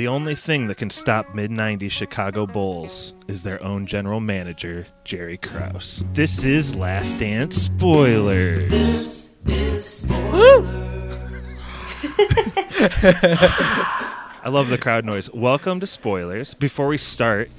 The only thing that can stop mid 90s Chicago Bulls is their own general manager, Jerry Krause. This is Last Dance Spoilers. I love the crowd noise. Welcome to Spoilers. Before we start,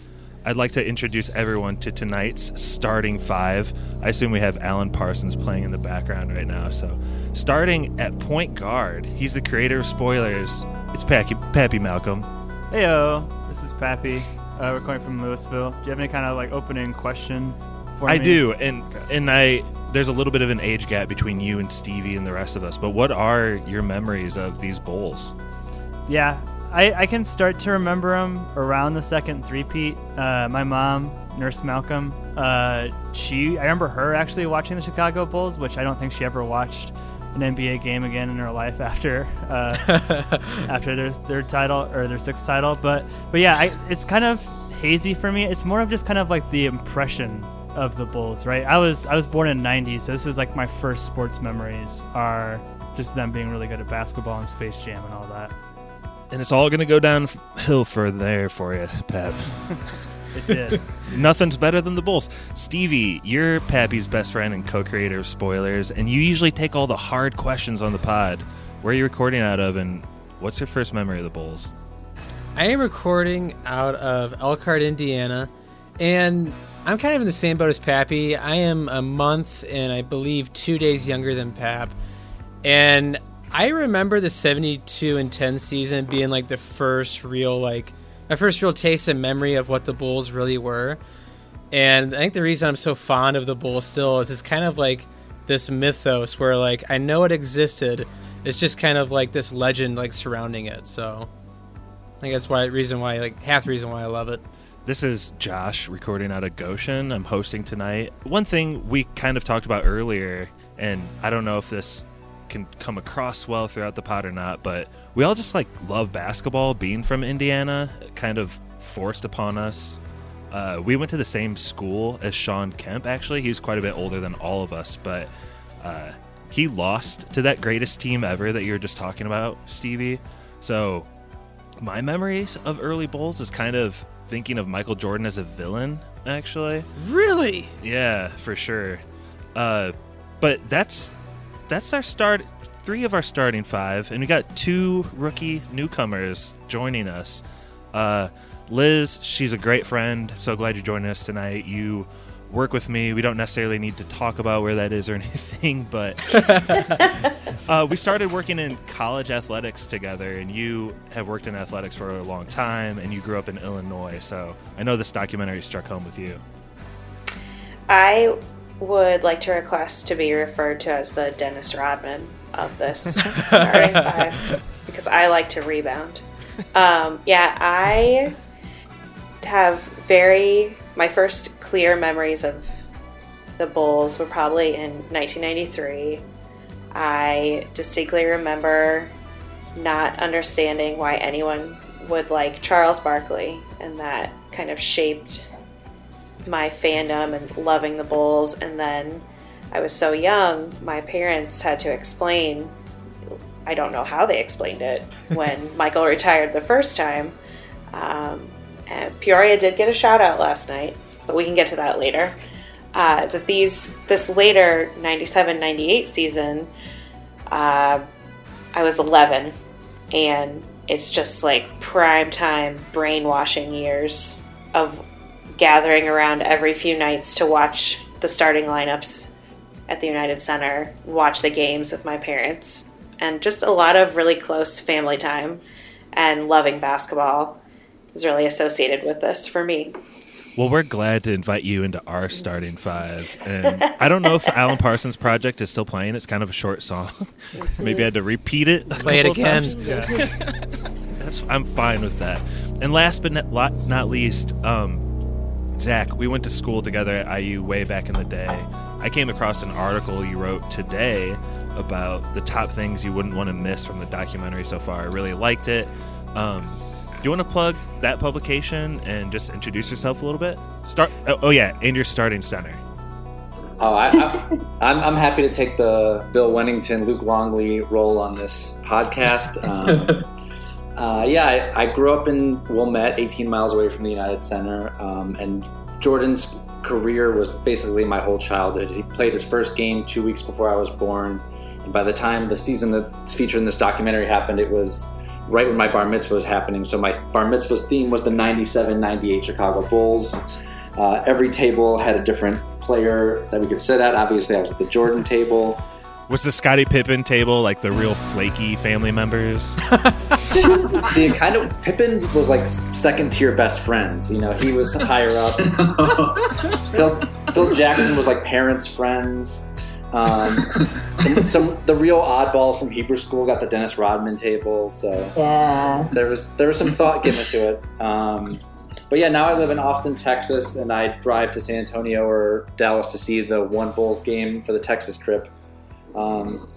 I'd like to introduce everyone to tonight's starting five. I assume we have Alan Parsons playing in the background right now. So, starting at point guard, he's the creator of Spoilers. It's Pappy, Pappy Malcolm. Heyo, this is Pappy. Uh, we're calling from Louisville. Do you have any kind of like opening question for I me? I do, and and I there's a little bit of an age gap between you and Stevie and the rest of us. But what are your memories of these Bulls? Yeah, I, I can start to remember them around the second three-peat. Uh, my mom, Nurse Malcolm, uh, she I remember her actually watching the Chicago Bulls, which I don't think she ever watched an NBA game again in her life after uh, after their third title or their sixth title. But but yeah, I, it's kind of hazy for me. It's more of just kind of like the impression of the Bulls, right? I was I was born in '90, so this is like my first sports memories are just them being really good at basketball and Space Jam and all that. And it's all going to go downhill for there for you, Pap. It did. Nothing's better than the Bulls. Stevie, you're Pappy's best friend and co-creator of Spoilers, and you usually take all the hard questions on the pod. Where are you recording out of, and what's your first memory of the Bulls? I am recording out of Elkhart, Indiana, and I'm kind of in the same boat as Pappy. I am a month and I believe two days younger than Pap, and I remember the 72 and 10 season being like the first real like my first real taste and memory of what the Bulls really were. And I think the reason I'm so fond of the Bulls still is it's kind of like this mythos where like I know it existed. It's just kind of like this legend like surrounding it. So I think that's why reason why like half reason why I love it. This is Josh recording out of Goshen. I'm hosting tonight. One thing we kind of talked about earlier, and I don't know if this can come across well throughout the pod or not, but we all just like love basketball. Being from Indiana, kind of forced upon us. Uh, we went to the same school as Shawn Kemp. Actually, he's quite a bit older than all of us, but uh, he lost to that greatest team ever that you were just talking about, Stevie. So my memories of early Bulls is kind of thinking of Michael Jordan as a villain, actually. Really? Yeah, for sure. Uh, but that's that's our start. Three of our starting five, and we got two rookie newcomers joining us. Uh, Liz, she's a great friend. So glad you're joining us tonight. You work with me. We don't necessarily need to talk about where that is or anything, but uh, we started working in college athletics together, and you have worked in athletics for a long time, and you grew up in Illinois. So I know this documentary struck home with you. I would like to request to be referred to as the Dennis Rodman of this starting five because I like to rebound. Um, yeah, I have very my first clear memories of the Bulls were probably in 1993. I distinctly remember not understanding why anyone would like Charles Barkley, and that kind of shaped my fandom and loving the Bulls. And then I was so young, my parents had to explain. I don't know how they explained it when Michael retired the first time. Um, and Peoria did get a shout out last night, but we can get to that later. Uh, that these this later 97 98 season uh, i was 11 and it's just like prime time brainwashing years of gathering around every few nights to watch the starting lineups at the united center watch the games with my parents and just a lot of really close family time and loving basketball is really associated with this for me Well, we're glad to invite you into our starting five. And I don't know if the Alan Parsons project is still playing. It's kind of a short song. Maybe I had to repeat it. a Play it again. times. Yeah. That's, I'm fine with that. And last but not, not least, um, Zack, we went to school together at IU way back in the day. I came across an article you wrote today about the top things you wouldn't want to miss from the documentary so far. I really liked it. Um, do you want to plug that publication and just introduce yourself a little bit? Start. Oh, oh yeah, and your starting center. Oh, I, I, I'm, I'm happy to take the Bill Wennington, Luke Longley role on this podcast. Um, Uh, yeah, I, I grew up in Wilmette, 18 miles away from the United Center, um, and Jordan's career was basically my whole childhood. He played his first game two weeks before I was born, and by the time the season that's featured in this documentary happened, it was right when my bar mitzvah was happening. So my bar mitzvah theme was the 97-98 Chicago Bulls. Uh, every table had a different player that we could sit at. Obviously, I was at the Jordan table. Was the Scottie Pippen table like the real flaky family members? See, kind of Pippen was like second tier best friends. You know, he was higher up. Phil, Phil Jackson was like parents' friends. Um, some, some the real oddballs from Hebrew school got the Dennis Rodman table. So Yeah. there was there was some thought given to it. Um, but yeah, now I live in Austin, Texas, and I drive to San Antonio or Dallas to see the one Bulls game for the Texas trip. Um,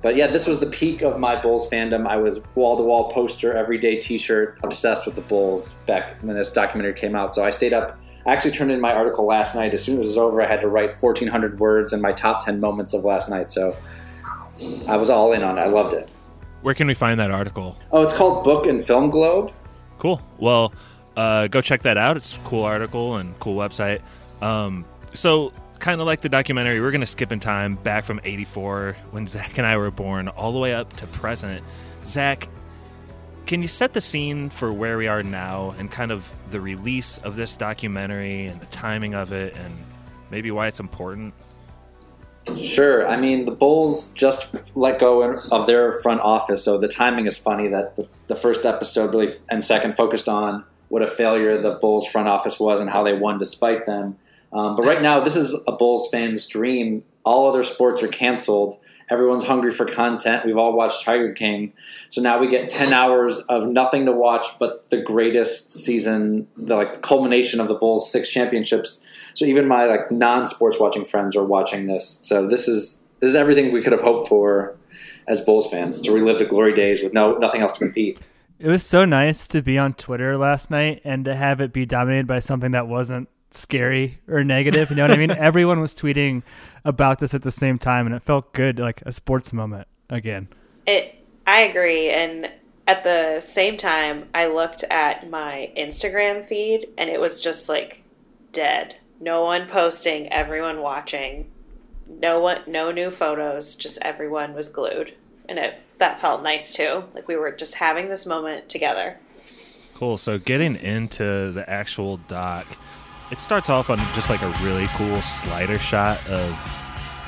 but yeah, this was the peak of my Bulls fandom. I was wall to wall poster, everyday T-shirt, obsessed with the Bulls back when this documentary came out. So I stayed up. I actually turned in my article last night. As soon as it was over, I had to write 1,400 words and my top 10 moments of last night. So I was all in on it. I loved it. Where can we find that article? Oh, it's called Book and Film Globe. Cool. Well, uh, go check that out. It's a cool article and cool website. Um, so, kind of like the documentary, we're going to skip in time back from 84 when Zack and I were born all the way up to present. Zack, can you set the scene for where we are now and kind of the release of this documentary and the timing of it and maybe why it's important? Sure. I mean, the Bulls just let go of their front office, so the timing is funny that the, the first episode really and second focused on what a failure the Bulls front office was and how they won despite them. Um, but right now, this is a Bulls fan's dream. All other sports are canceled. Everyone's hungry for content. We've all watched Tiger King, so now we get ten hours of nothing to watch but the greatest season, the like the culmination of the Bulls' six championships. So even my like non-sports watching friends are watching this. So this is this is everything we could have hoped for as Bulls fans to relive the glory days with no nothing else to compete. It was so nice to be on Twitter last night and to have it be dominated by something that wasn't scary or negative. You know what I mean? Everyone was tweeting about this at the same time, and it felt good, like a sports moment again. It I agree and at the same time I looked at my Instagram feed and it was just like dead. No one posting, everyone watching. No one no new photos, just everyone was glued. And it that felt nice too. Like we were just having this moment together. Cool. So getting into the actual doc, it starts off on just like a really cool slider shot of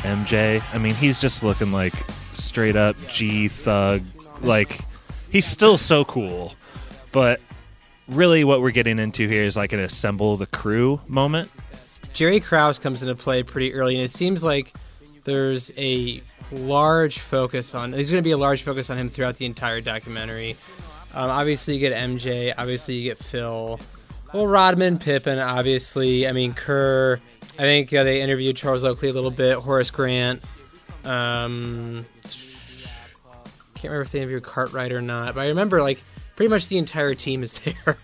MJ. I mean, he's just looking like straight up G thug. Like he's still so cool, but really, what we're getting into here is like an assemble the crew moment. Jerry Krause comes into play pretty early, and it seems like there's a large focus on. There's going to be a large focus on him throughout the entire documentary. Um, obviously, you get MJ. Obviously, you get Phil. Well, Rodman, Pippen. Obviously, I mean Kerr. I think uh, they interviewed Charles Oakley a little bit. Horace Grant. Um, can't remember if they interviewed Cartwright or not, but I remember like pretty much the entire team is there.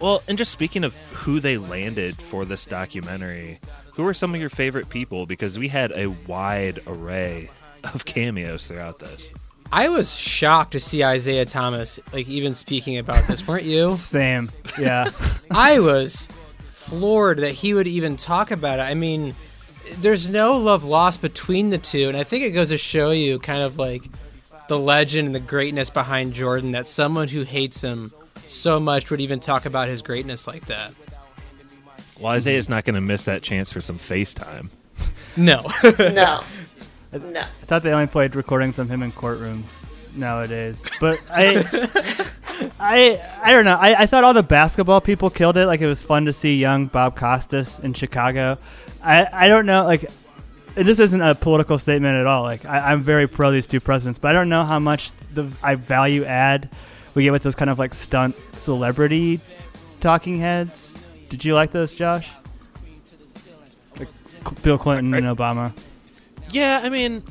Well, and just speaking of who they landed for this documentary, who are some of your favorite people? Because we had a wide array of cameos throughout this. I was shocked to see Isaiah Thomas, like even speaking about this, weren't you? Same. Yeah. I was floored that he would even talk about it. I mean, there's no love lost between the two, and I think it goes to show you kind of like the legend and the greatness behind Jordan that someone who hates him so much would even talk about his greatness like that. Well, Isaiah's not going to miss that chance for some FaceTime. No. No. No. I thought they only played recordings of him in courtrooms nowadays. But I, I, I don't know. I, I thought all the basketball people killed it. Like it was fun to see young Bob Costas in Chicago. I, I don't know. Like this isn't a political statement at all. Like I, I'm very pro these two presidents, but I don't know how much the I value add we get with those kind of like stunt celebrity talking heads. Did you like those, Josh? Like Bill Clinton and Obama. Yeah, I mean,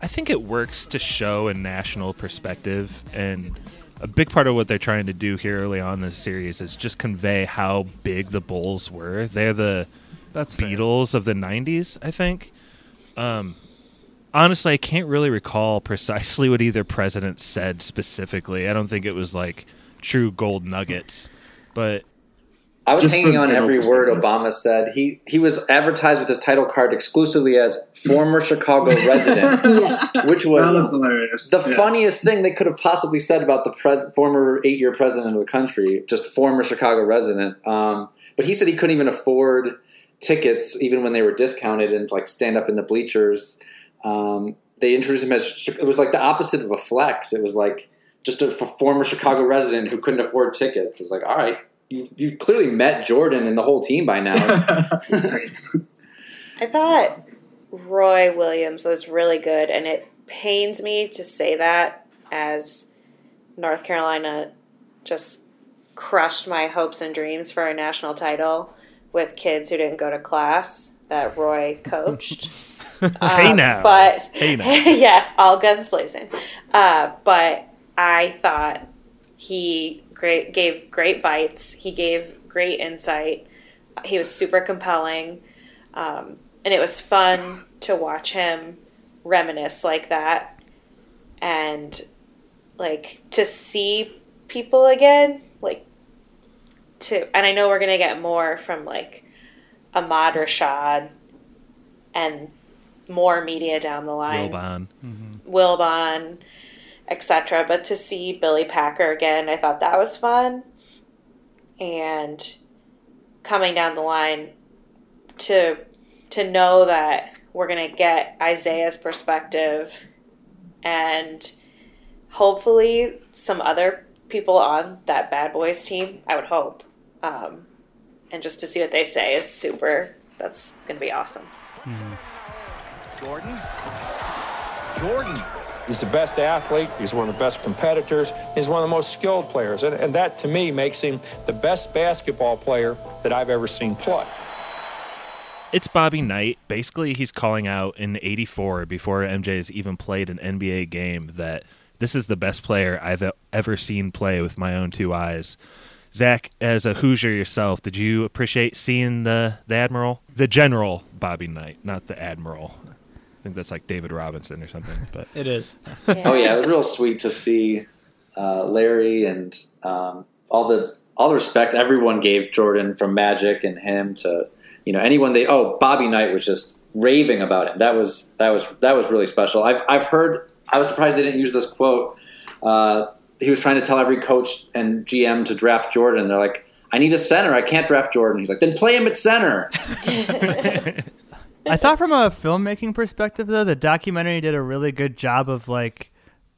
I think it works to show a national perspective, and a big part of what they're trying to do here early on in the series is just convey how big the Bulls were. They're the That's fair. Beatles of the '90s, I think. Um, honestly, I can't really recall precisely what either president said specifically. I don't think it was like true gold nuggets, but I was Just hanging for on Bill. every word Obama said. He he was advertised with his title card exclusively as former Chicago resident, yes. which That was was hilarious. the Yeah. funniest thing they could have possibly said about the pres- former eight-year president of the country, just former Chicago resident. Um, but he said he couldn't even afford tickets, even when they were discounted, and like stand up in the bleachers. Um, they introduced him as it was like the opposite of a flex. It was like just a former Chicago resident who couldn't afford tickets. It was like, all right, you've, you've clearly met Jordan and the whole team by now. I thought Roy Williams was really good, and it pains me to say that as North Carolina just crushed my hopes and dreams for a national title with kids who didn't go to class that Roy coached. hey Um, now, But hey now. yeah, all guns blazing. Uh, but I thought he great gave great bites. He gave great insight. He was super compelling, um, and it was fun to watch him reminisce like that, and like to see people again, like to. And I know we're gonna get more from like Ahmad Rashad and more media down the line. Wilbon. Wilbon, etc. But to see Billy Packer again, I thought that was fun. And coming down the line to to know that we're gonna get Isaiah's perspective and hopefully some other people on that bad boys team, I would hope. Um, and just to see what they say is super that's gonna be awesome. Jordan. Jordan. He's the best athlete. He's one of the best competitors. He's one of the most skilled players. And, and that, to me, makes him the best basketball player that I've ever seen play. It's Bobby Knight. Basically, he's calling out in '84 before MJ has even played an NBA game that this is the best player I've ever seen play with my own two eyes. Zack, as a Hoosier yourself, did you appreciate seeing the the admiral, the general Bobby Knight, not the admiral? I think that's like David Robinson or something. But It is. Oh yeah, it was real sweet to see uh, Larry and um, all the all the respect everyone gave Jordan from Magic and him to you know anyone they oh Bobby Knight was just raving about him. That was that was that was really special. I've I've heard I was surprised they didn't use this quote. Uh, he was trying to tell every coach and GM to draft Jordan. They're like, I need a center. I can't draft Jordan. He's like, then play him at center. I thought from a filmmaking perspective though, the documentary did a really good job of like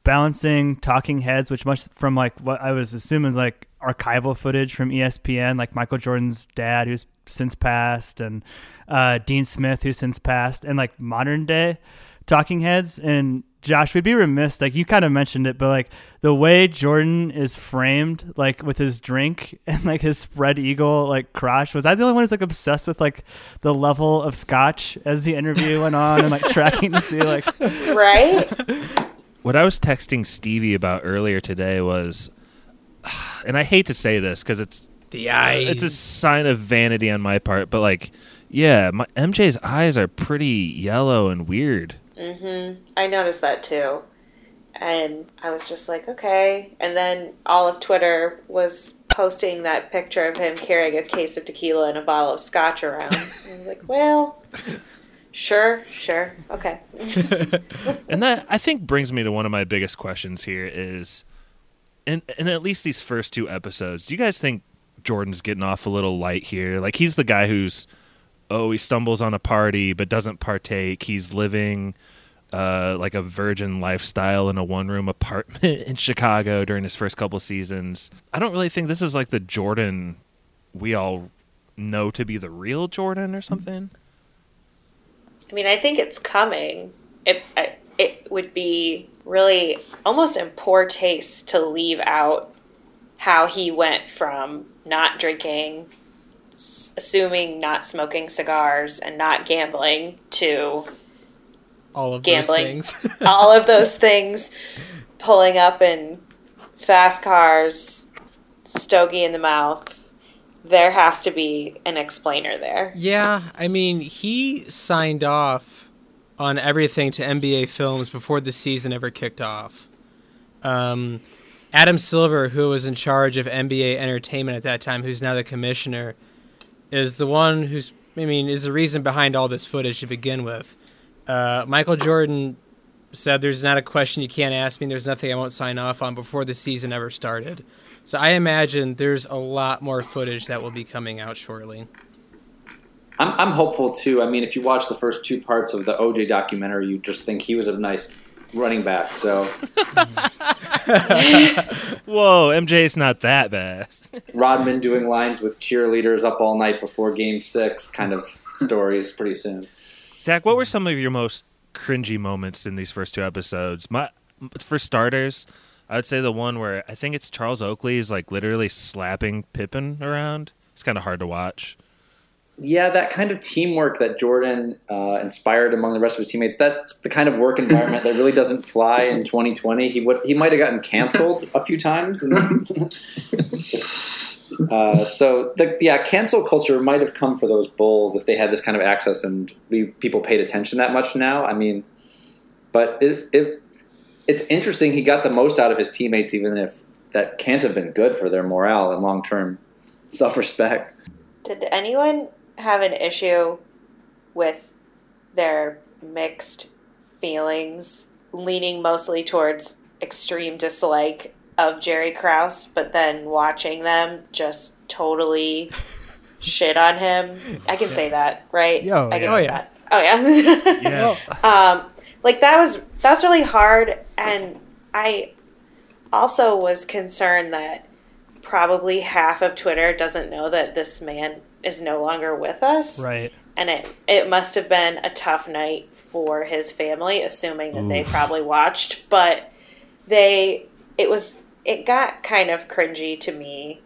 balancing talking heads, which much from like what I was assuming like archival footage from ESPN, like Michael Jordan's dad who's since passed and uh, Dean Smith who's since passed, and like modern day talking heads. And Josh, we'd be remiss, like you kind of mentioned it, but like the way Jordan is framed, like with his drink and like his spread eagle, like crotch, was I the only one who's like obsessed with like the level of scotch as the interview went on and like tracking to see like Right? what I was texting Stevie about earlier today was, and I hate to say this because it's The eyes. it's a sign of vanity on my part, but like, yeah, my, MJ's eyes are pretty yellow and weird. Mm-hmm. I noticed that too. And I was just like, okay. And then all of Twitter was posting that picture of him carrying a case of tequila and a bottle of scotch around. I was like, well, sure, sure, okay. And that I think brings me to one of my biggest questions here is, in in at least these first two episodes, do you guys think Jordan's getting off a little light here? Like he's the guy who's, oh, he stumbles on a party but doesn't partake. He's living. Uh, like a virgin lifestyle in a one room apartment in Chicago during his first couple seasons. I don't really think this is like the Jordan we all know to be the real Jordan or something. I mean, I think it's coming. It it would be really almost in poor taste to leave out how he went from not drinking, assuming not smoking cigars, and not gambling to all of gambling. those things. all of those things, pulling up in fast cars, stogie in the mouth. There has to be an explainer there. yeah, I mean, he signed off on everything to NBA films before the season ever kicked off. Um, Adam Silver, who was in charge of NBA entertainment at that time, who's now the commissioner, is the one who's, I mean, is the reason behind all this footage to begin with. Uh, Michael Jordan said, There's not a question you can't ask me, there's nothing I won't sign off on before the season ever started. So I imagine there's a lot more footage that will be coming out shortly. I'm, I'm hopeful too. I mean, if you watch the first two parts of the OJ documentary, you just think he was a nice running back. So Whoa, MJ's not that bad. Rodman doing lines with cheerleaders up all night before Game Six, kind of stories. Pretty soon. Zack, what were some of your most cringy moments in these first two episodes? My, for starters, I would say the one where I think it's Charles Oakley is like literally slapping Pippen around. It's kind of hard to watch. Yeah, that kind of teamwork that Jordan uh, inspired among the rest of his teammates. That's the kind of work environment that really doesn't fly in 2020. He would he might have gotten canceled a few times. And, uh, so the, yeah, cancel culture might have come for those Bulls if they had this kind of access and we people paid attention that much now. I mean, but it, it it's interesting. He got the most out of his teammates, even if that can't have been good for their morale and long term self respect. Did anyone have an issue with their mixed feelings, leaning mostly towards extreme dislike of Jerry Krause, but then watching them just totally shit on him? I can say that, right? Yo, I can yeah. say Oh, yeah. that. Oh yeah. Yeah. um, like that was that's really hard, and I also was concerned that probably half of Twitter doesn't know that this man is no longer with us, Right. and it it must have been a tough night for his family, assuming that they probably watched, but they it was it got kind of cringy to me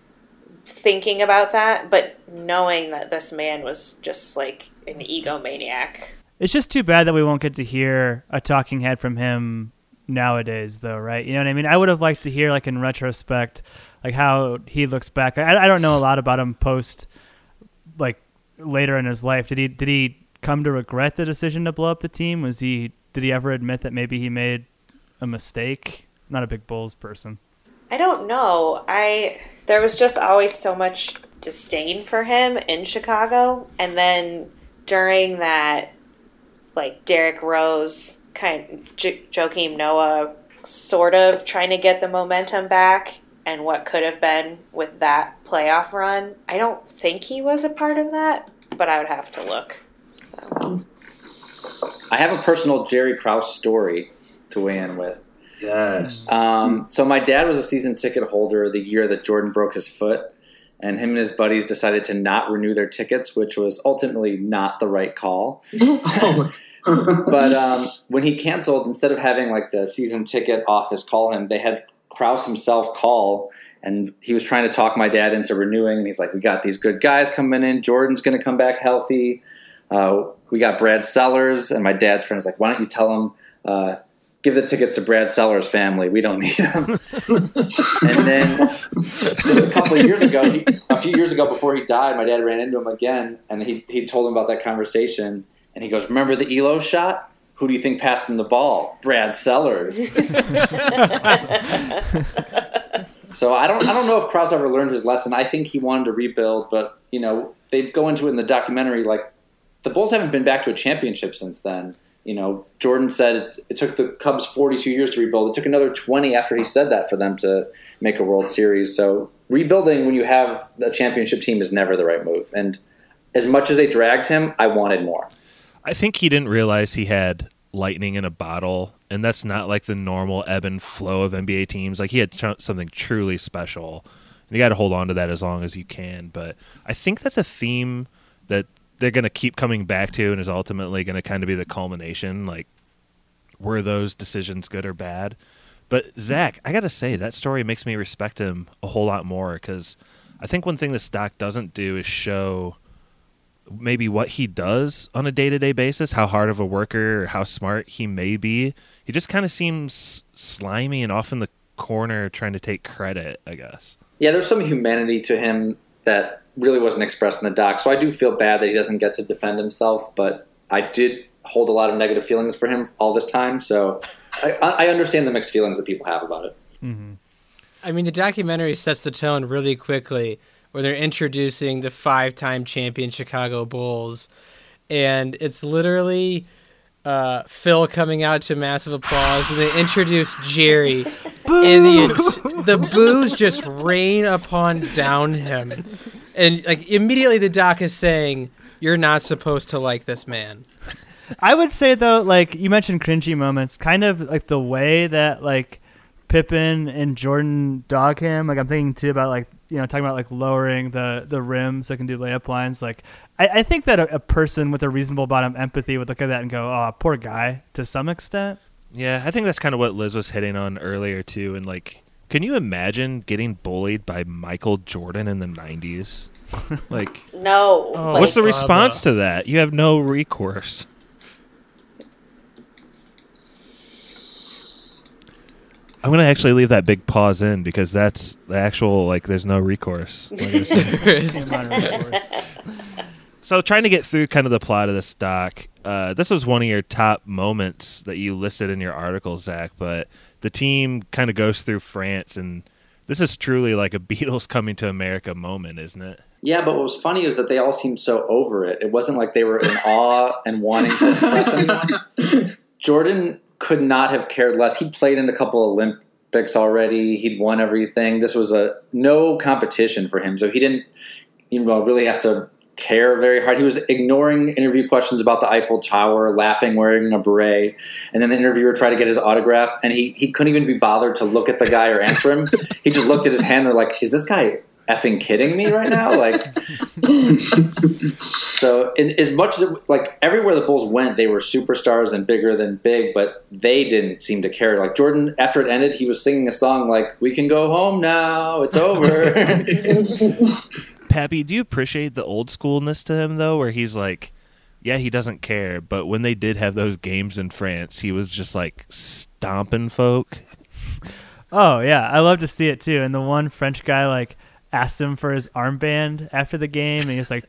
thinking about that, but knowing that this man was just like an egomaniac. It's just too bad that we won't get to hear a talking head from him nowadays, though, right? You know what I mean? I would have liked to hear, like in retrospect, like how he looks back. I, I don't know a lot about him post, like later in his life. Did he did he come to regret the decision to blow up the team? Was he did he ever admit that maybe he made a mistake? Not a big Bulls person. I don't know. I there was just always so much disdain for him in Chicago, and then during that, like Derrick Rose, kind J- Joakim Noah, sort of trying to get the momentum back, and what could have been with that playoff run. I don't think he was a part of that, but I would have to look. So. I have a personal Jerry Krause story to weigh in with. Yes. Um, so my dad was a season ticket holder the year that Jordan broke his foot, and him and his buddies decided to not renew their tickets, which was ultimately not the right call. oh, But um, when he canceled, instead of having like the season ticket office call him, they had Krause himself call, and he was trying to talk my dad into renewing. And he's like, "We got these good guys coming in. Jordan's going to come back healthy. Uh, we got Brad Sellers." And my dad's friend is like, "Why don't you tell him?" Uh, Give the tickets to Brad Sellers' family. We don't need them. and then just a couple of years ago, he, a few years ago before he died, my dad ran into him again, and he he told him about that conversation. And he goes, "Remember the Ehlo shot? Who do you think passed him the ball? Brad Sellers." so I don't I don't know if Krause ever learned his lesson. I think he wanted to rebuild, but you know they go into it in the documentary like the Bulls haven't been back to a championship since then. You know, Jordan said it, it took the Cubs 42 years to rebuild. It took another 20 after he said that for them to make a World Series. So rebuilding when you have a championship team is never the right move. And as much as they dragged him, I wanted more. I think he didn't realize he had lightning in a bottle, and that's not like the normal ebb and flow of NBA teams. Like he had tr- something truly special, and you got to hold on to that as long as you can. But I think that's a theme that they're going to keep coming back to, and is ultimately going to kind of be the culmination. Like, were those decisions good or bad? But Zack, I got to say that story makes me respect him a whole lot more because I think one thing this doc doesn't do is show maybe what he does on a day-to-day basis how hard of a worker or how smart he may be he just kind of seems slimy and off in the corner trying to take credit i guess Yeah, there's some humanity to him that really wasn't expressed in the doc. So I do feel bad that he doesn't get to defend himself, but I did hold a lot of negative feelings for him all this time. So I, I understand the mixed feelings that people have about it. Mm-hmm. I mean, the documentary sets the tone really quickly when they're introducing the five-time champion Chicago Bulls, and it's literally uh, Phil coming out to massive applause, and they introduce Jerry, and the the boos just rain upon down him, and like immediately the doc is saying, "You're not supposed to like this man." I would say though, like you mentioned cringy moments, kind of like the way that like Pippen and Jordan dog him. Like I'm thinking too about like you know talking about like lowering the the rim so I can do layup lines. Like I, I think that a, a person with a reasonable amount of empathy would look at that and go, "Oh, poor guy," to some extent. Yeah, I think that's kind of what Liz was hitting on earlier too. And like, can you imagine getting bullied by Michael Jordan in the '90s? Like, No. Oh, like, what's the Bubba. response to that? You have no recourse. I'm gonna actually leave that big pause in because that's the actual like. There's no recourse. Like I said. So trying to get through kind of the plot of this doc, uh, this was one of your top moments that you listed in your article, Zack. But the team kind of goes through France, and this is truly like a Beatles coming to America moment, isn't it? Yeah, but what was funny is that they all seemed so over it. It wasn't like they were in awe and wanting to impress anyone. Jordan could not have cared less. He played in a couple Olympics already. He'd won everything. This was a no competition for him, so he didn't, you know, really have to care very hard. He was ignoring interview questions about the Eiffel Tower, laughing, wearing a beret, and then the interviewer tried to get his autograph, and he he couldn't even be bothered to look at the guy or answer him. he just looked at his hand. They're like, "Is this guy effing kidding me right now?" Like. So, in, as much as it, like everywhere the Bulls went, they were superstars and bigger than big, but they didn't seem to care. Like Jordan, after it ended, he was singing a song like "We can go home now, it's over." Pappy, do you appreciate the old schoolness to him though, where he's like, yeah, he doesn't care, but when they did have those games in France, he was just like stomping folk. Oh yeah, I love to see it too. And the one French guy like asked him for his armband after the game, and he's like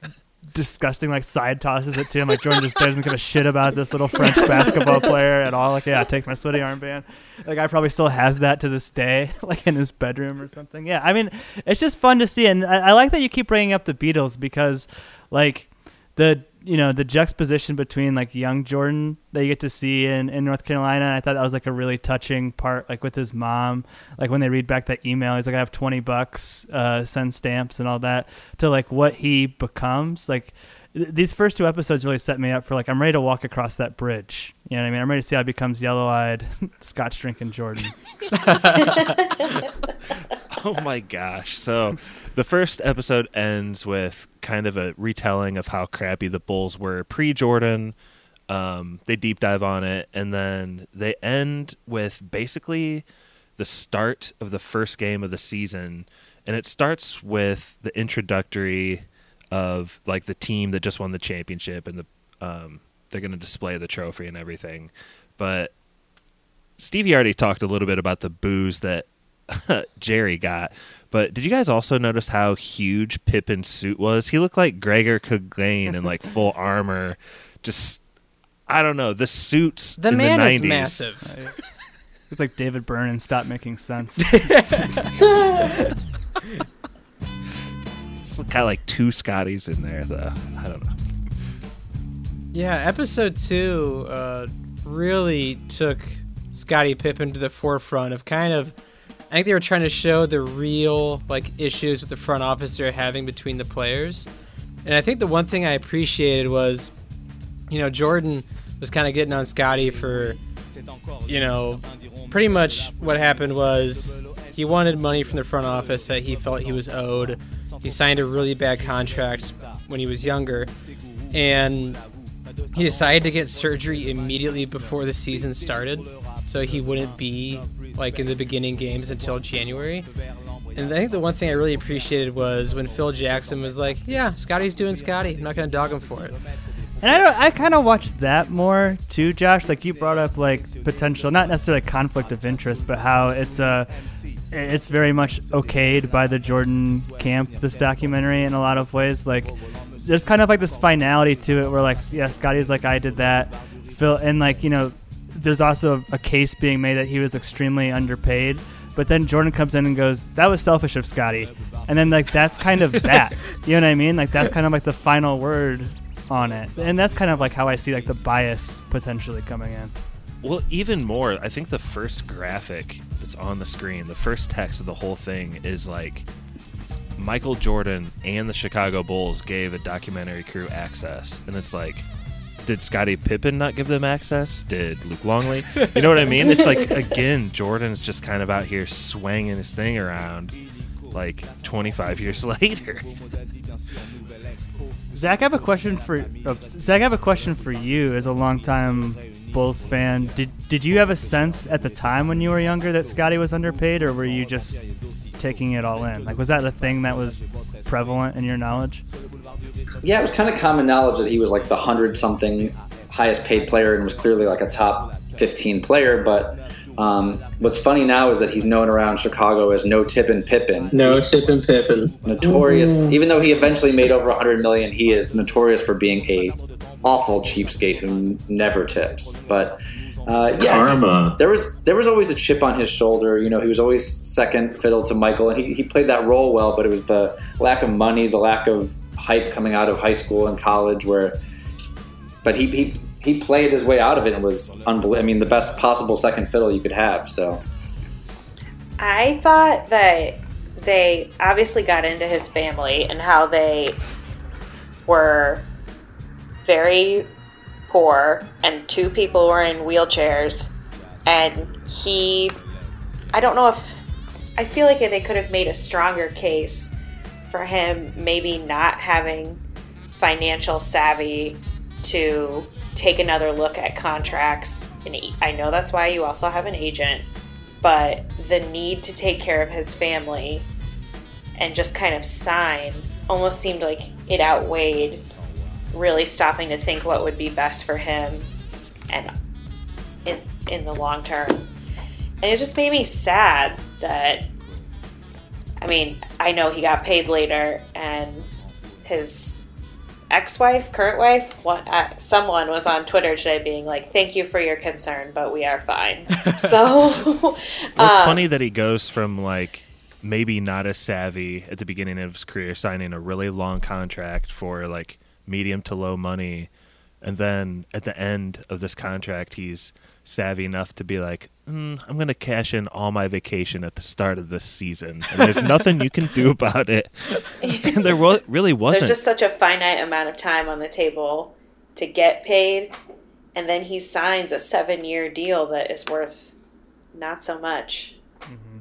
disgusting like side tosses it to him. Like Jordan just doesn't give a shit about this little French basketball player at all. Like yeah, I take my sweaty armband. Like I probably still has that to this day, like in his bedroom or something. Yeah, I mean it's just fun to see, and I, I like that you keep bringing up the Beatles because like the you know the juxtaposition between like young Jordan that you get to see in, in North Carolina. I thought that was like a really touching part, like with his mom, like when they read back that email, he's like, "I have twenty bucks, uh, send stamps and all that." To like what he becomes, like th- these first two episodes really set me up for like I'm ready to walk across that bridge. You know what I mean? I'm ready to see how he becomes yellow-eyed, Scotch drinking Jordan. Oh my gosh. So the first episode ends with kind of a retelling of how crappy the Bulls were pre Jordan. Um, they deep dive on it, and then they end with basically the start of the first game of the season. And it starts with the introductory of like the team that just won the championship, and the um, they're going to display the trophy and everything. But Stevie already talked a little bit about the boos that Jerry got. But did you guys also notice how huge Pippen's suit was? He looked like Gregor Clegane in like full armor. Just I don't know. The suits The in man the is massive. It's like David Byrne and Stop Making Sense. Got like two Scotties in there though. I don't know. Yeah, episode two uh, really took Scottie Pippen to the forefront of kind of. I think they were trying to show the real like issues with the front office they're having between the players, and I think the one thing I appreciated was, you know, Jordan was kind of getting on Scottie for, you know, pretty much what happened was he wanted money from the front office that he felt he was owed. He signed a really bad contract when he was younger, and he decided to get surgery immediately before the season started, so he wouldn't be like in the beginning games until January. And I think the one thing I really appreciated was when Phil Jackson was like, "Yeah, Scottie's doing Scottie. I'm not gonna dog him for it." And I don't, I kind of watched that more too, Josh. Like you brought up like potential, not necessarily conflict of interest, but how it's uh, it's very much okayed by the Jordan camp. This documentary in a lot of ways, like there's kind of like this finality to it, where like yeah, Scottie's like I did that. Phil, and like you know, there's also a case being made that he was extremely underpaid. But then Jordan comes in and goes, "That was selfish of Scottie," and then like that's kind of that. You know what I mean? Like that's kind of like the final word on it, and that's kind of like how I see like the bias potentially coming in. Well, even more, I think the first graphic that's on the screen, the first text of the whole thing is like Michael Jordan and the Chicago Bulls gave a documentary crew access. And it's like, did Scottie Pippen not give them access? Did Luke Longley? You know what I mean? It's like, again, Jordan's just kind of out here swinging his thing around like 25 years later. Zack, I have a question for oh, Zack. I have a question for you as a longtime Bulls fan. Did did you have a sense at the time when you were younger that Scottie was underpaid, or were you just taking it all in? Like, was that the thing that was prevalent in your knowledge? Yeah, it was kind of common knowledge that he was like the hundred something highest paid player and was clearly like a top fifteen player. But um, what's funny now is that he's known around Chicago as No Tippin Pippin. No Tippin Pippin. Notorious, even though he eventually made over 100 million, he is notorious for being a awful cheapskate who never tips. But uh, yeah, Karma. there was there was always a chip on his shoulder. You know, he was always second fiddle to Michael, and he, he played that role well. But it was the lack of money, the lack of hype coming out of high school and college, where. But he he, he played his way out of it and was unbelievable. I mean, the best possible second fiddle you could have. So I thought that they obviously got into his family and how they were very poor and two people were in wheelchairs and he I don't know if I feel like they could have made a stronger case for him maybe not having financial savvy to take another look at contracts. And I know that's why you also have an agent but the need to take care of his family and just kind of sign almost seemed like it outweighed really stopping to think what would be best for him and in in the long term. And it just made me sad that I mean, I know he got paid later and his ex-wife, current wife, what, uh, someone was on Twitter today being like, "Thank you for your concern, but we are fine." so Well, it's um, funny that he goes from like maybe not as savvy at the beginning of his career, signing a really long contract for like medium to low money, and then at the end of this contract, he's savvy enough to be like, mm, "I'm going to cash in all my vacation at the start of this season, and there's nothing you can do about it." and there really wasn't. There's just such a finite amount of time on the table to get paid, and then he signs a seven year deal that is worth not so much.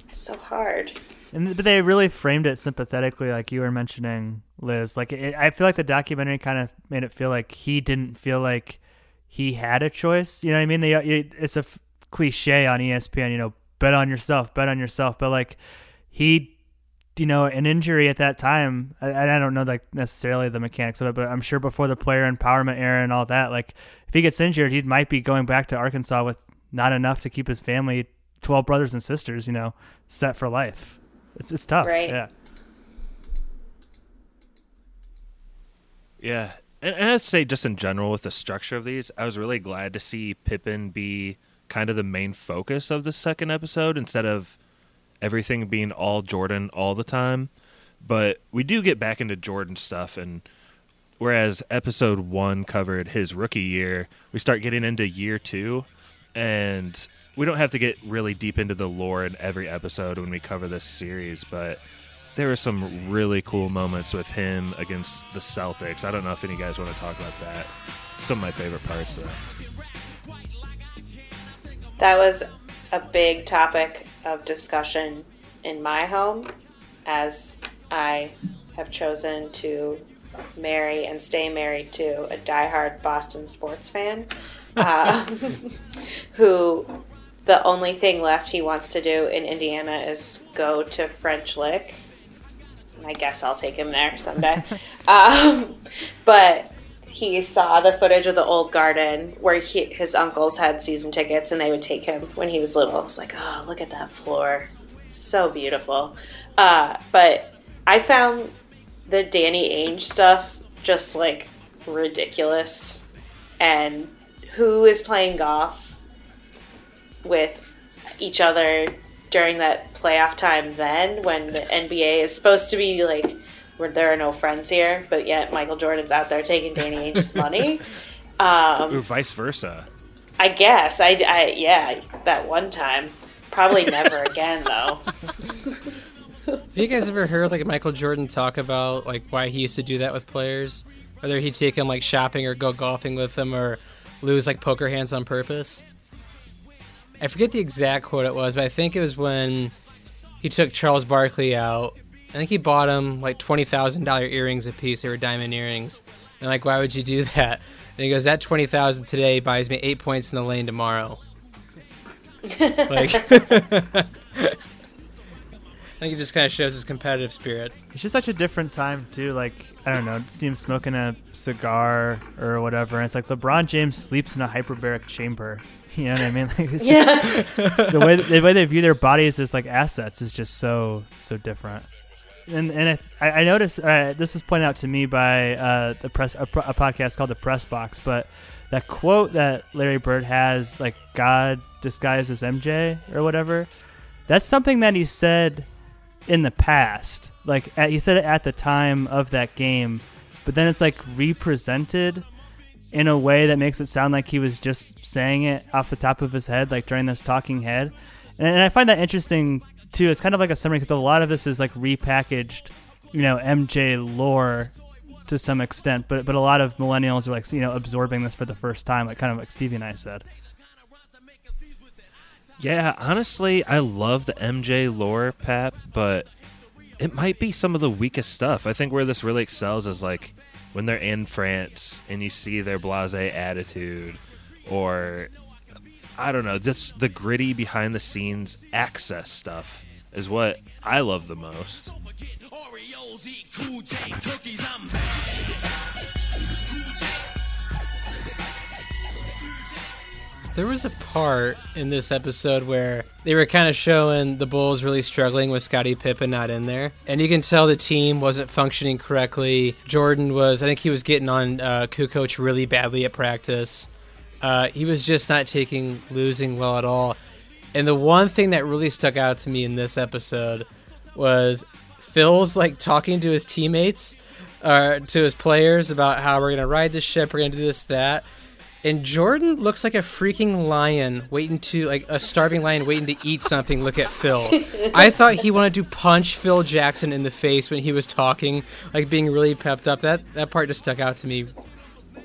It's so hard. And but they really framed it sympathetically, like you were mentioning, Liz. Like it, I feel like the documentary kind of made it feel like he didn't feel like he had a choice. You know what I mean? They, it's a cliche on ESPN. You know, bet on yourself, bet on yourself. But like he, you know, an injury at that time. I, I don't know like necessarily the mechanics of it, but I'm sure before the player empowerment era and all that, like if he gets injured, he might be going back to Arkansas with not enough to keep his family, twelve brothers and sisters, you know, set for life. It's it's tough. Right. Yeah. Yeah, and, and I'd say just in general with the structure of these, I was really glad to see Pippen be kind of the main focus of the second episode instead of everything being all Jordan all the time. But we do get back into Jordan stuff, and whereas episode one covered his rookie year, we start getting into year two, and we don't have to get really deep into the lore in every episode when we cover this series, but there were some really cool moments with him against the Celtics. I don't know if any guys want to talk about that. Some of my favorite parts that. That was a big topic of discussion in my home as I have chosen to marry and stay married to a diehard Boston sports fan uh, who the only thing left he wants to do in Indiana is go to French Lick. And I guess I'll take him there someday. um, but he saw the footage of the old garden where he, his uncles had season tickets and they would take him when he was little. I was like, oh, look at that floor. So beautiful. Uh, but I found the Danny Ainge stuff just like ridiculous. And who is playing golf with each other during that playoff time then when the NBA is supposed to be like where there are no friends here, but yet Michael Jordan's out there taking Danny Ainge's money. Um, or vice versa. I guess I, I yeah that one time. Probably never again though. Have you guys ever heard like Michael Jordan talk about like why he used to do that with players? Whether he'd take them like shopping or go golfing with them or lose like poker hands on purpose? I forget the exact quote it was, but I think it was when he took Charles Barkley out. I think he bought him like twenty thousand dollar earrings a piece. They were diamond earrings. And like, why would you do that? And he goes, "That twenty thousand today buys me eight points in the lane tomorrow." like, I think it just kind of shows his competitive spirit. It's just such a different time too. Like I don't know, see him smoking a cigar or whatever. And it's like LeBron James sleeps in a hyperbaric chamber. You know what I mean? Like it's Yeah. just, the way the way they view their bodies as like assets is just so so different. And and I, I noticed uh, this was pointed out to me by uh, the press a, a podcast called the Press Box, but that quote that Larry Bird has, like God disguised as MJ or whatever, that's something that he said in the past. Like at, he said it at the time of that game, but then it's like represented in a way that makes it sound like he was just saying it off the top of his head, like during this talking head. And, I find that interesting too. It's kind of like a summary because a lot of this is like repackaged, you know, MJ lore to some extent. But but a lot of millennials are like you know absorbing this for the first time, like kind of like Stevie and I said. Yeah, honestly, I love the MJ lore, Pap, but it might be some of the weakest stuff. I think where this really excels is like when they're in France and you see their blase attitude, or I don't know, just the gritty behind the scenes access stuff is what I love the most. There was a part in this episode where they were kind of showing the Bulls really struggling with Scottie Pippen not in there. And you can tell the team wasn't functioning correctly. Jordan was, I think he was getting on uh, Kukoc really badly at practice. Uh, he was just not taking losing well at all. And the one thing that really stuck out to me in this episode was Phil's like talking to his teammates, uh, to his players about how we're gonna ride this ship, we're gonna do this, that. And Jordan looks like a freaking lion waiting to like a starving lion waiting to eat something. Look at Phil. I thought he wanted to punch Phil Jackson in the face when he was talking, like being really pepped up. That that part just stuck out to me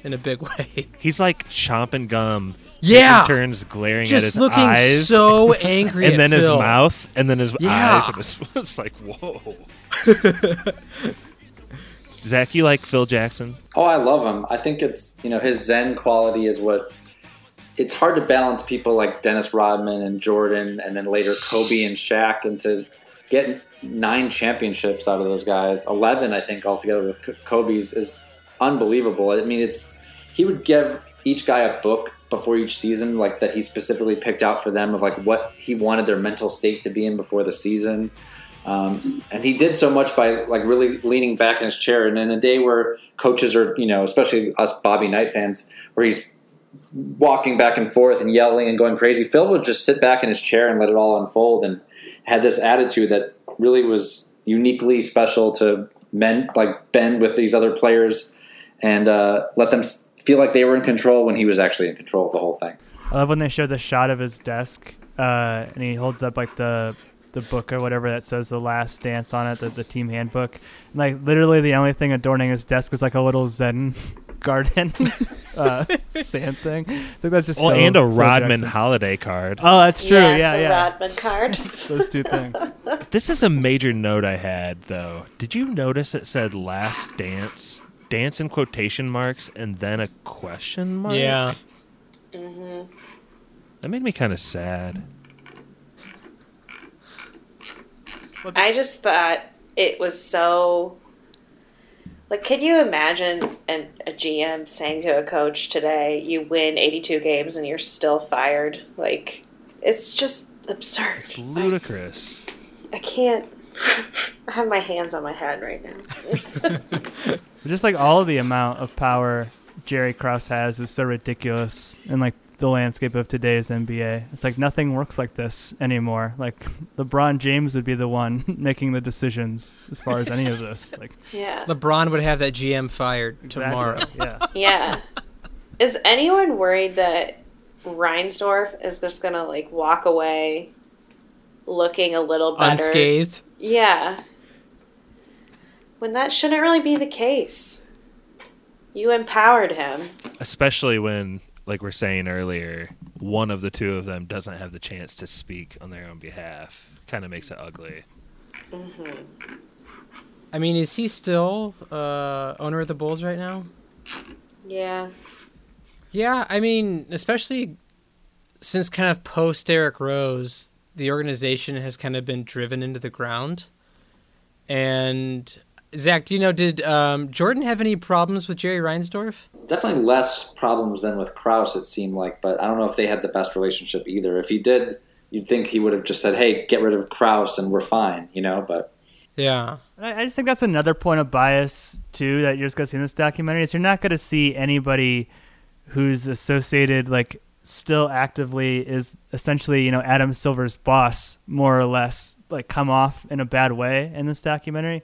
in a big way. He's like chomping gum. Yeah! taking turns glaring at his Just looking eyes. so angry and at then his mouth, and then his Yeah. eyes. And it's, it's like, whoa. Zack, you like Phil Jackson? Oh, I love him. I think it's you know his Zen quality is what. It's hard to balance people like Dennis Rodman and Jordan, and then later Kobe and Shaq, and to get nine championships out of those guys, eleven I think altogether with Kobe's is unbelievable. I mean, it's he would give each guy a book before each season, like that he specifically picked out for them of like what he wanted their mental state to be in before the season. Um, and he did so much by like really leaning back in his chair. And in a day where coaches are, you know, especially us Bobby Knight fans, where he's walking back and forth and yelling and going crazy, Phil would just sit back in his chair and let it all unfold, and had this attitude that really was uniquely special to men, like bend with these other players, and uh, let them feel like they were in control when he was actually in control of the whole thing. I love when they show the shot of his desk, uh, and he holds up like the the book or whatever that says the last dance on it, the, the team handbook. And, like literally, the only thing adorning his desk is like a little Zen garden uh, sand thing. So that's just Well, so and a Rodman Jackson. holiday card. Oh, that's true. Yeah, the yeah. Rodman card. Those two things. This is a major note I had, though. Did you notice it said last dance? Dance in quotation marks and then a question mark? Yeah. Mhm. That made me kind of sad. I just thought it was so. Like, can you imagine an, a GM saying to a coach today, "You win 82 games and you're still fired"? Like, it's just absurd. It's ludicrous. I can't. I have my hands on my head right now. Just like all of the amount of power Jerry Krause has is so ridiculous And like the landscape of today's NBA. It's like nothing works like this anymore. Like LeBron James would be the one making the decisions as far as any of this. Like Yeah. LeBron would have that GM fired exactly. tomorrow. Yeah. Yeah. Is anyone worried that Reinsdorf is just gonna like walk away looking a little better? Unscathed. Yeah. When that shouldn't really be the case. You empowered him. Especially when, like we're saying earlier, one of the two of them doesn't have the chance to speak on their own behalf. Kind of makes it ugly. I mean, is he still uh, owner of the Bulls right now? Yeah. Yeah, I mean, especially since kind of post Derrick Rose, the organization has kind of been driven into the ground. And Zack, do you know did um, Jordan have any problems with Jerry Reinsdorf? Definitely less problems than with Krause, it seemed like, but I don't know if they had the best relationship either. If he did, you'd think he would have just said, hey, get rid of Krause and we're fine, you know, but Yeah. I, I just think that's another point of bias too that you're just gonna see in this documentary is you're not gonna see anybody who's associated like still actively is essentially you know Adam Silver's boss more or less like come off in a bad way in this documentary.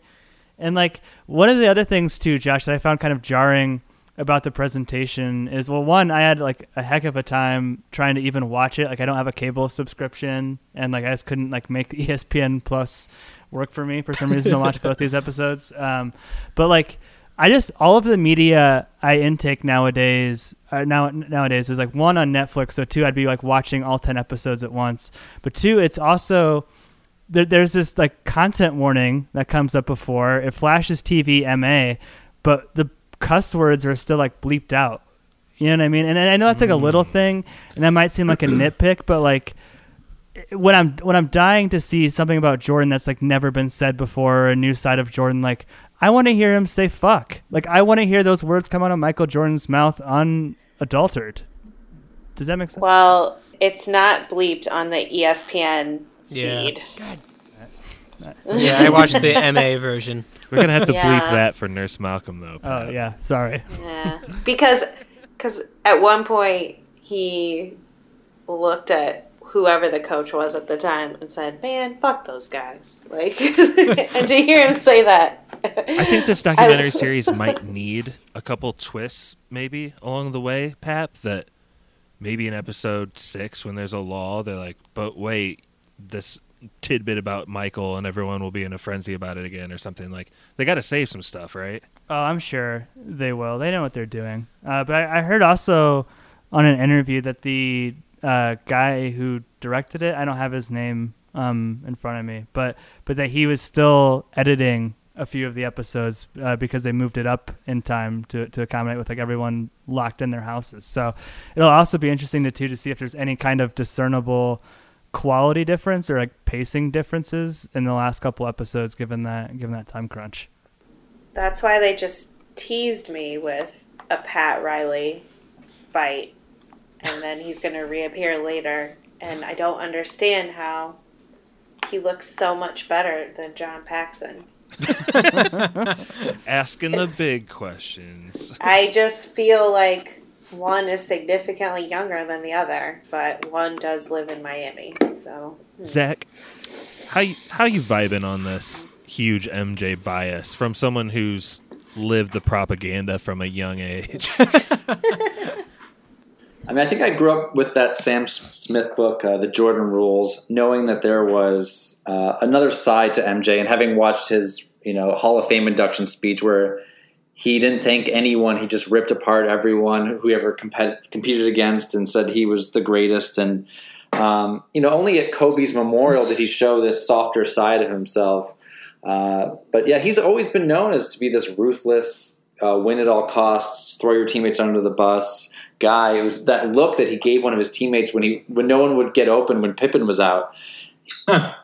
And like one of the other things too, Josh, that I found kind of jarring about the presentation is well, one, I had like a heck of a time trying to even watch it. Like I don't have a cable subscription, and like I just couldn't like make the ESPN Plus work for me for some reason to watch both these episodes. Um, but like I just all of the media I intake nowadays uh, now nowadays is like one on Netflix. So two, I'd be like watching all ten episodes at once. But two, it's also there, there's this like content warning that comes up before it flashes TV MA, but the cuss words are still like bleeped out. You know what I mean? And, and I know that's like a little mm. thing, and that might seem like a nitpick, but like when I'm when I'm dying to see something about Jordan that's like never been said before, a new side of Jordan, like I want to hear him say "fuck." Like I want to hear those words come out of Michael Jordan's mouth unadulterated. Does that make sense? Well, it's not bleeped on the ESPN Yeah. feed. Yeah, I watched the MA version. We're gonna have to bleep that for Nurse Malcolm though. Oh Pat. yeah, sorry. Yeah. Because cause at one point he looked at whoever the coach was at the time and said, Man, fuck those guys. Like and to hear him say that I think this documentary series might need a couple twists, maybe along the way, Pap. That maybe in episode six, when there's a law, they're like, "But wait, this tidbit about Michael and everyone will be in a frenzy about it again," or something like. They got to save some stuff, right? Oh, I'm sure they will. They know what they're doing. Uh, but I, I heard also on an interview that the uh, guy who directed it, I don't have his name um, in front of me, but but that he was still editing a few of the episodes uh, because they moved it up in time to, to accommodate with like everyone locked in their houses. So it'll also be interesting to too to see if there's any kind of discernible quality difference or like pacing differences in the last couple episodes given that given that time crunch. That's why they just teased me with a Pat Riley bite, and then he's going to reappear later. And I don't understand how he looks so much better than John Paxson. Asking the big questions. I just feel like one is significantly younger than the other, but one does live in Miami. So Zack, how you, how you vibing on this huge MJ bias from someone who's lived the propaganda from a young age? I mean, I think I grew up with that Sam Smith book, uh, The Jordan Rules, knowing that there was uh, another side to MJ, and having watched his, you know, Hall of Fame induction speech where he didn't thank anyone; he just ripped apart everyone who ever compet- competed against, and said he was the greatest. And um, you know, only at Kobe's memorial did he show this softer side of himself. Uh, but yeah, he's always been known as to be this ruthless, uh, win at all costs, throw your teammates under the bus guy. It was that look that he gave one of his teammates when he when no one would get open when Pippen was out.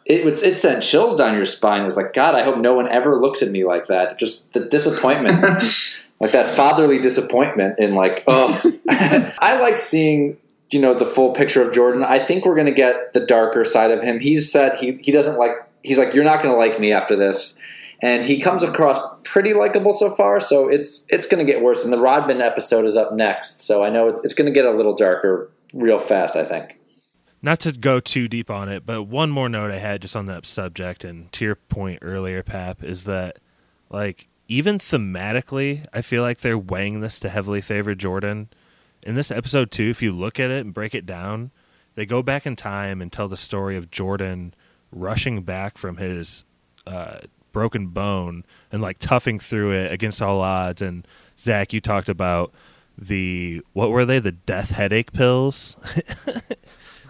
It was it sent chills down your spine. It was like, God, I hope no one ever looks at me like that. Just the disappointment, like that fatherly disappointment in like, oh, I like seeing you know the full picture of Jordan. I think we're gonna get the darker side of him. He's said he he doesn't like. He's like, you're not gonna like me after this. and he comes across pretty likable so far. So it's it's going to get worse. And the Rodman episode is up next, so I know it's it's going to get a little darker real fast. I think. Not to go too deep on it, but one more note I had just on that subject, and to your point earlier, Pap, is that like even thematically, I feel like they're weighing this to heavily favor Jordan. In this episode too, if you look at it and break it down, they go back in time and tell the story of Jordan rushing back from his uh, broken bone and like toughing through it against all odds. And Zack, you talked about the what were they? The death headache pills.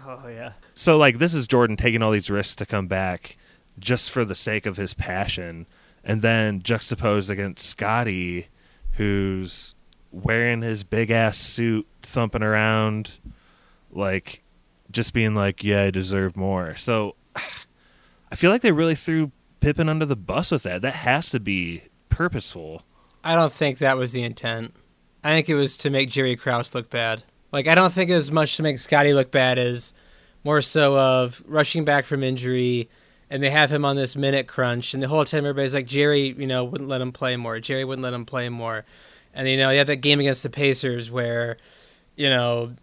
Oh yeah. So like this is Jordan taking all these risks to come back just for the sake of his passion and then juxtaposed against Scottie who's wearing his big ass suit thumping around like just being like yeah I deserve more. So I feel like they really threw Pippen under the bus with that. That has to be purposeful. I don't think that was the intent. I think it was to make Jerry Krause look bad. Like I don't think as much to make Scottie look bad as more so of rushing back from injury and they have him on this minute crunch and the whole time everybody's like Jerry, you know, wouldn't let him play more. Jerry wouldn't let him play more. And you know, you have that game against the Pacers where, you know,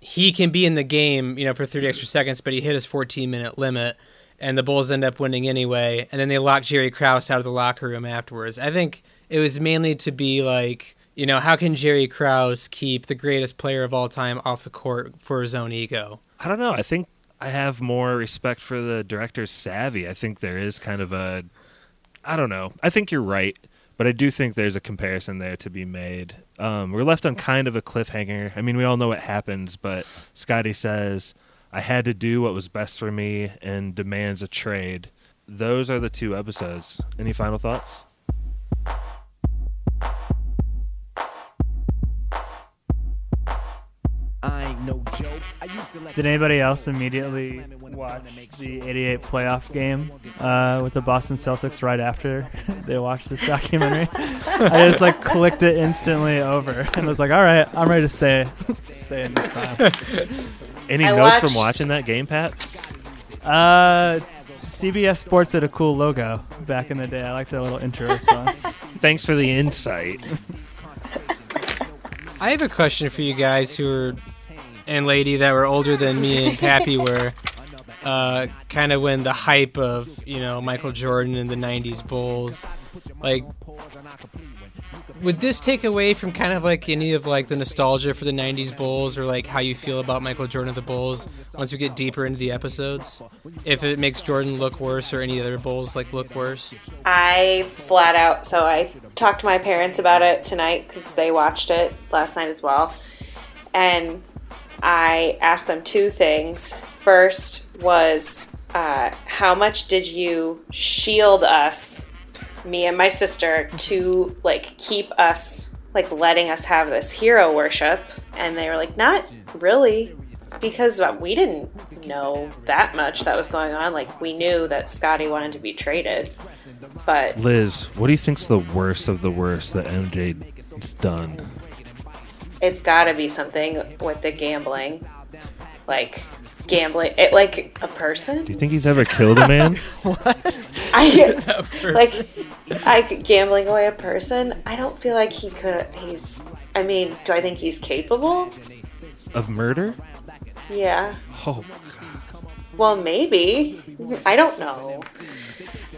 he can be in the game, you know, for 30 extra seconds, but he hit his 14 minute limit and the Bulls end up winning anyway. And then they lock Jerry Krause out of the locker room afterwards. I think it was mainly to be like, you know, how can Jerry Krause keep the greatest player of all time off the court for his own ego? I don't know. I think I have more respect for the director's savvy. I think there is kind of a I don't know. I think you're right, but I do think there's a comparison there to be made. Um, we're left on kind of a cliffhanger. I mean, we all know what happens, but Scottie says, I had to do what was best for me and demands a trade. Those are the two episodes. Any final thoughts? Did anybody else immediately watch the '88 playoff game uh, with the Boston Celtics right after they watched this documentary? I just like clicked it instantly over and was like, "All right, I'm ready to stay, stay in this time." Any I notes from watching that game, Pat? Uh, CBS Sports had a cool logo back in the day. I like that little intro song. Thanks for the insight. I have a question for you guys who are and lady that were older than me and Pappy were. Uh, kind of when the hype of you know Michael Jordan and the '90s Bulls, like, would this take away from kind of like any of like the nostalgia for the '90s Bulls or like how you feel about Michael Jordan of the Bulls once we get deeper into the episodes? If it makes Jordan look worse or any other Bulls like look worse? I flat out, so I talked to my parents about it tonight because they watched it last night as well. And I asked them two things. First was, uh, how much did you shield us, me and my sister, to like keep us, like letting us have this hero worship? And they were like, not really because we didn't know that much that was going on. Like we knew that Scottie wanted to be traded, but Liz, what do you think's the worst of the worst that MJ's done? It's got to be something with the gambling, like gambling, it, like a person. Do you think he's ever killed a man? I like, I gambling away a person. I don't feel like he could. He's. I mean, do I think he's capable? of murder? Yeah. Oh, Well, maybe. I don't know.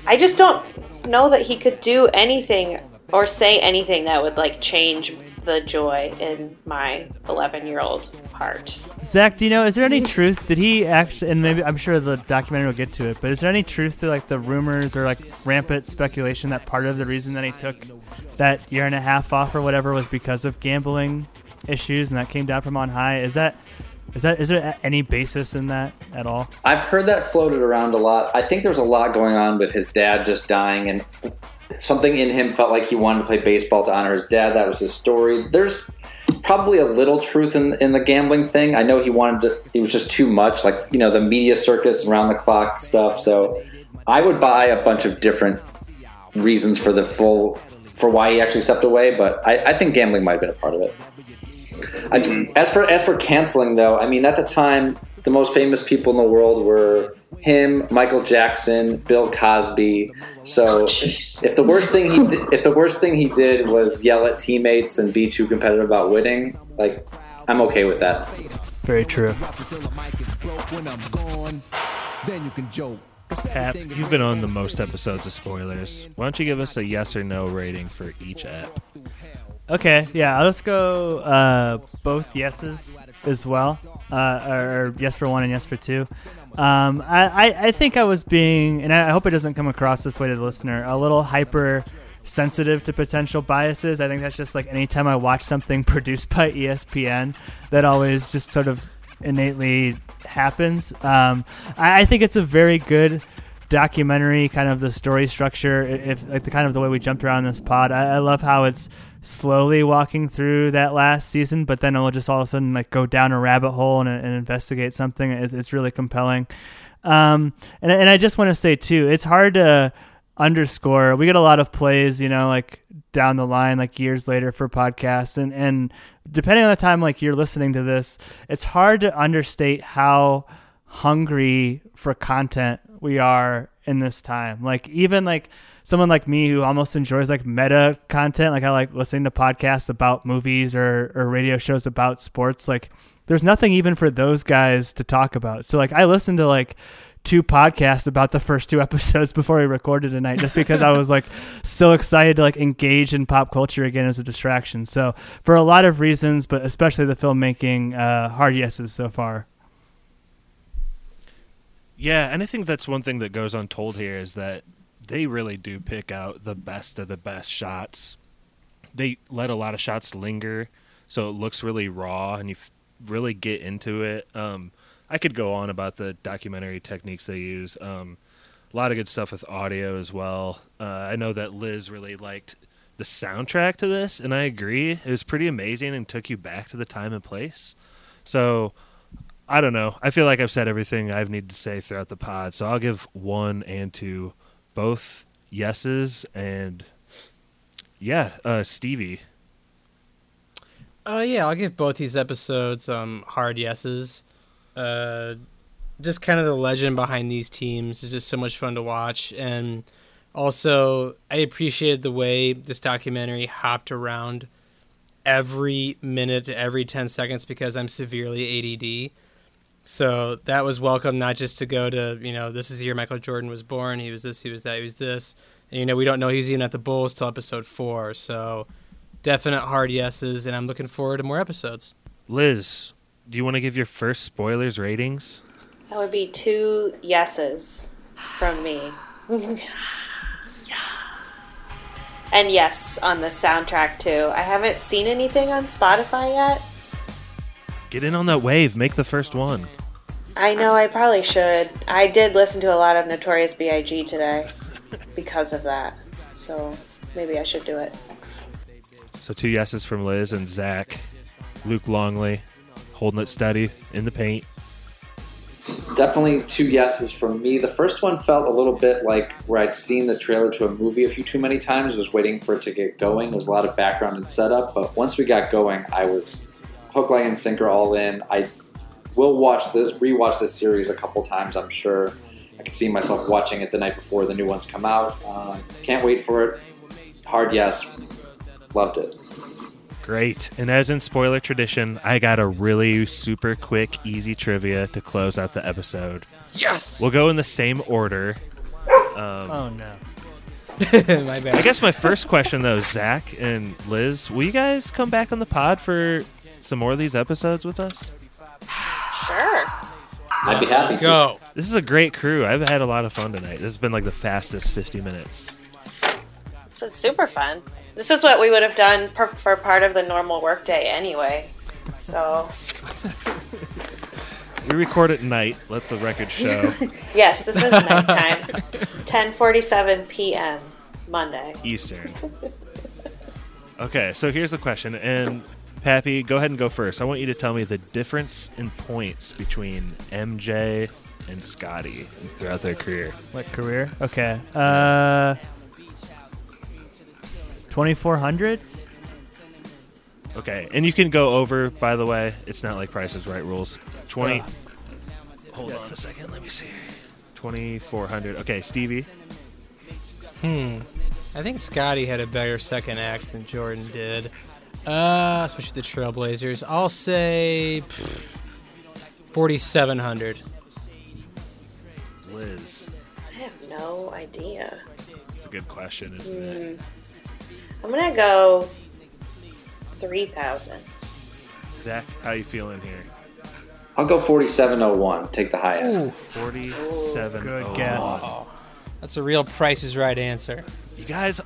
I just don't know that he could do anything or say anything that would like change the joy in my 11 year old heart. Zack, do you know? Is there any truth? Did he actually? And maybe I'm sure the documentary will get to it. But is there any truth to like the rumors or like rampant speculation that part of the reason that he took that year and a half off or whatever was because of gambling issues and that came down from on high? Is that is that is there any basis in that at all? I've heard that floated around a lot. I think there's a lot going on with his dad just dying, and something in him felt like he wanted to play baseball to honor his dad. That was his story. There's probably a little truth in in the gambling thing. I know he wanted to. It was just too much, like you know the media circus, around the clock stuff. So I would buy a bunch of different reasons for the full for why he actually stepped away, but I, I think gambling might have been a part of it. I, as for as for canceling though, I mean at the time the most famous people in the world were him, Michael Jackson, Bill Cosby. So jeez. if the worst thing he did, if the worst thing he did was yell at teammates and be too competitive about winning, like I'm okay with that. Very true. Hap, you've been on the most episodes of spoilers. Why don't you give us a yes or no rating for each app? Okay, yeah, I'll just go uh, both yeses as well, uh, or, yes for one and yes for two. Um, I, I, I think I was being, and I hope it doesn't come across this way to the listener, a little hyper sensitive to potential biases. I think that's just like anytime I watch something produced by ESPN, that always just sort of innately happens. Um, I, I think it's a very good documentary, kind of the story structure, if like the kind of the way we jumped around this pod. I, I love how it's slowly walking through that last season, but then it'll just all of a sudden like go down a rabbit hole and, and investigate something. It's, it's really compelling. Um, and, and I just want to say too, it's hard to underscore. We get a lot of plays, you know, like down the line, like years later for podcasts, and and depending on the time like you're listening to this, it's hard to understate how hungry for content we are in this time. Like even like someone like me who almost enjoys like meta content, like I like listening to podcasts about movies or or radio shows about sports, like there's nothing even for those guys to talk about. So like I listened to like two podcasts about the first two episodes before we recorded tonight just because I was like so excited to like engage in pop culture again as a distraction. So for a lot of reasons, but especially the filmmaking, uh, hard yeses so far. Yeah, and I think that's one thing that goes untold here is that they really do pick out the best of the best shots. They let a lot of shots linger, so it looks really raw, and you f- really get into it. Um, I could go on about the documentary techniques they use. Um, a lot of good stuff with audio as well. Uh, I know that Liz really liked the soundtrack to this, and I agree. It was pretty amazing and took you back to the time and place. So I don't know. I feel like I've said everything I've needed to say throughout the pod, so I'll give one and two both yeses and yeah, uh, Stevie. Uh, yeah, I'll give both these episodes um, hard yeses. Uh, just kind of the legend behind these teams is just so much fun to watch, and also I appreciated the way this documentary hopped around every minute, every ten seconds because I'm severely ADD. So that was welcome, not just to go to you know this is the year Michael Jordan was born. He was this, he was that, he was this, and you know we don't know he's even at the Bulls till episode four. So definite hard yeses, and I'm looking forward to more episodes. Liz, do you want to give your first spoilers ratings? That would be two yeses from me. and yes, on the soundtrack too. I haven't seen anything on Spotify yet. Get in on that wave. Make the first one. I know I probably should. I did listen to a lot of Notorious B.I.G. today because of that. So maybe I should do it. So two yeses from Liz and Zack. Luke Longley, holding it steady in the paint. Definitely two yeses from me. The first one felt a little bit like where I'd seen the trailer to a movie a few too many times, was waiting for it to get going. There was a lot of background and setup, but once we got going, I was hook, line, and sinker all in. I will watch this, rewatch this series a couple times, I'm sure. I can see myself watching it the night before the new ones come out. Uh, can't wait for it. Hard yes. Loved it. Great. And as in spoiler tradition, I got a really super quick, easy trivia to close out the episode. Yes. We'll go in the same order. Um, Oh no. My bad. I guess my first question, though, Zack and Liz, will you guys come back on the pod for some more of these episodes with us? Sure. I'd be happy to. Go. This is a great crew. I've had a lot of fun tonight. This has been like the fastest 50 minutes. This was super fun. This is what we would have done per- for part of the normal workday anyway. So, We record at night. Let the record show. yes, this is nighttime. 10:47 p.m. Monday. Eastern. Okay, so here's the question, and Pappy, go ahead and go first. I want you to tell me the difference in points between MJ and Scottie throughout their career. What career? Okay. Uh, twenty four hundred. Okay, and you can go over. By the way, it's not like Price is Right rules. Twenty. Ugh. Hold on a second. Let me see. 2,400. Okay, Stevie. Hmm. I think Scottie had a better second act than Jordan did, uh, especially the Trailblazers. I'll say 4,700. Liz. I have no idea. It's a good question, isn't it? I'm gonna go three thousand. Zack, how you feeling here? I'll go 4701. Take the high end. 47. Good oh. guess. That's a real Price is Right answer. You guys,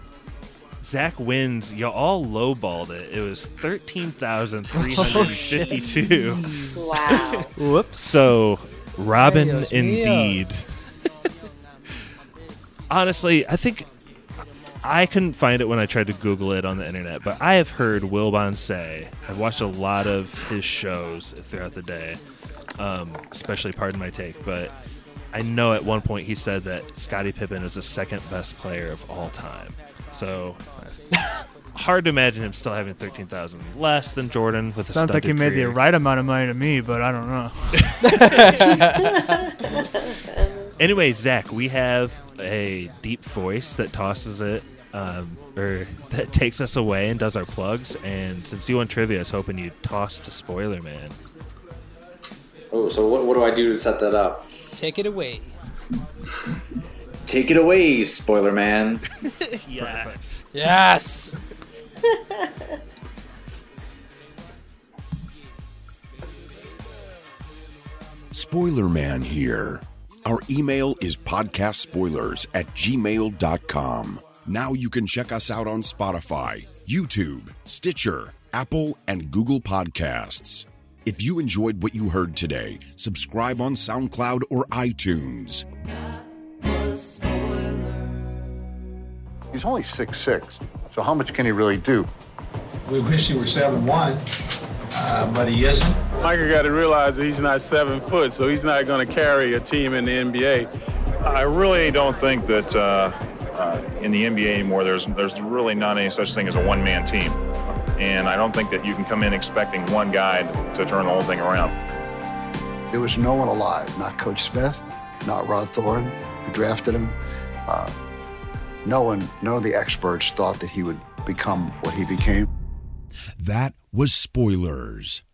Zack wins. You all lowballed it. It was 13,352. Wow. Whoops. So, Robin, Dios indeed. Honestly, I think I couldn't find it when I tried to Google it on the internet, but I have heard Wilbon say, I've watched a lot of his shows throughout the day, um, especially Pardon My Take, but I know at one point he said that Scottie Pippen is the second best player of all time. So, it's hard to imagine him still having 13,000 less than Jordan with a Sounds like he stunted made the right amount of money to me, but I don't know. Anyway, Zack, we have a deep voice that tosses it, um, or that takes us away and does our plugs. And since you won trivia, I was hoping you'd toss to Spoiler Man. Oh, so what, what do I do to set that up? Take it away. Take it away, spoiler man. Yes. Yes. Spoiler Man here. Our email is podcastspoilers at gmail.com. Now you can check us out on Spotify, YouTube, Stitcher, Apple, and Google Podcasts. If you enjoyed what you heard today, subscribe on SoundCloud or iTunes. He's only six six, so how much can he really do? We wish he were seven one, uh, but he isn't. Michael got to realize that he's not seven foot, so he's not going to carry a team in the NBA. I really don't think that uh, uh, in the NBA anymore, there's there's really not any such thing as a one-man team, and I don't think that you can come in expecting one guy to turn the whole thing around. There was no one alive, not Coach Smith, not Rod Thorn, drafted him. Uh, no one, none of the experts thought that he would become what he became. That was Spoilers.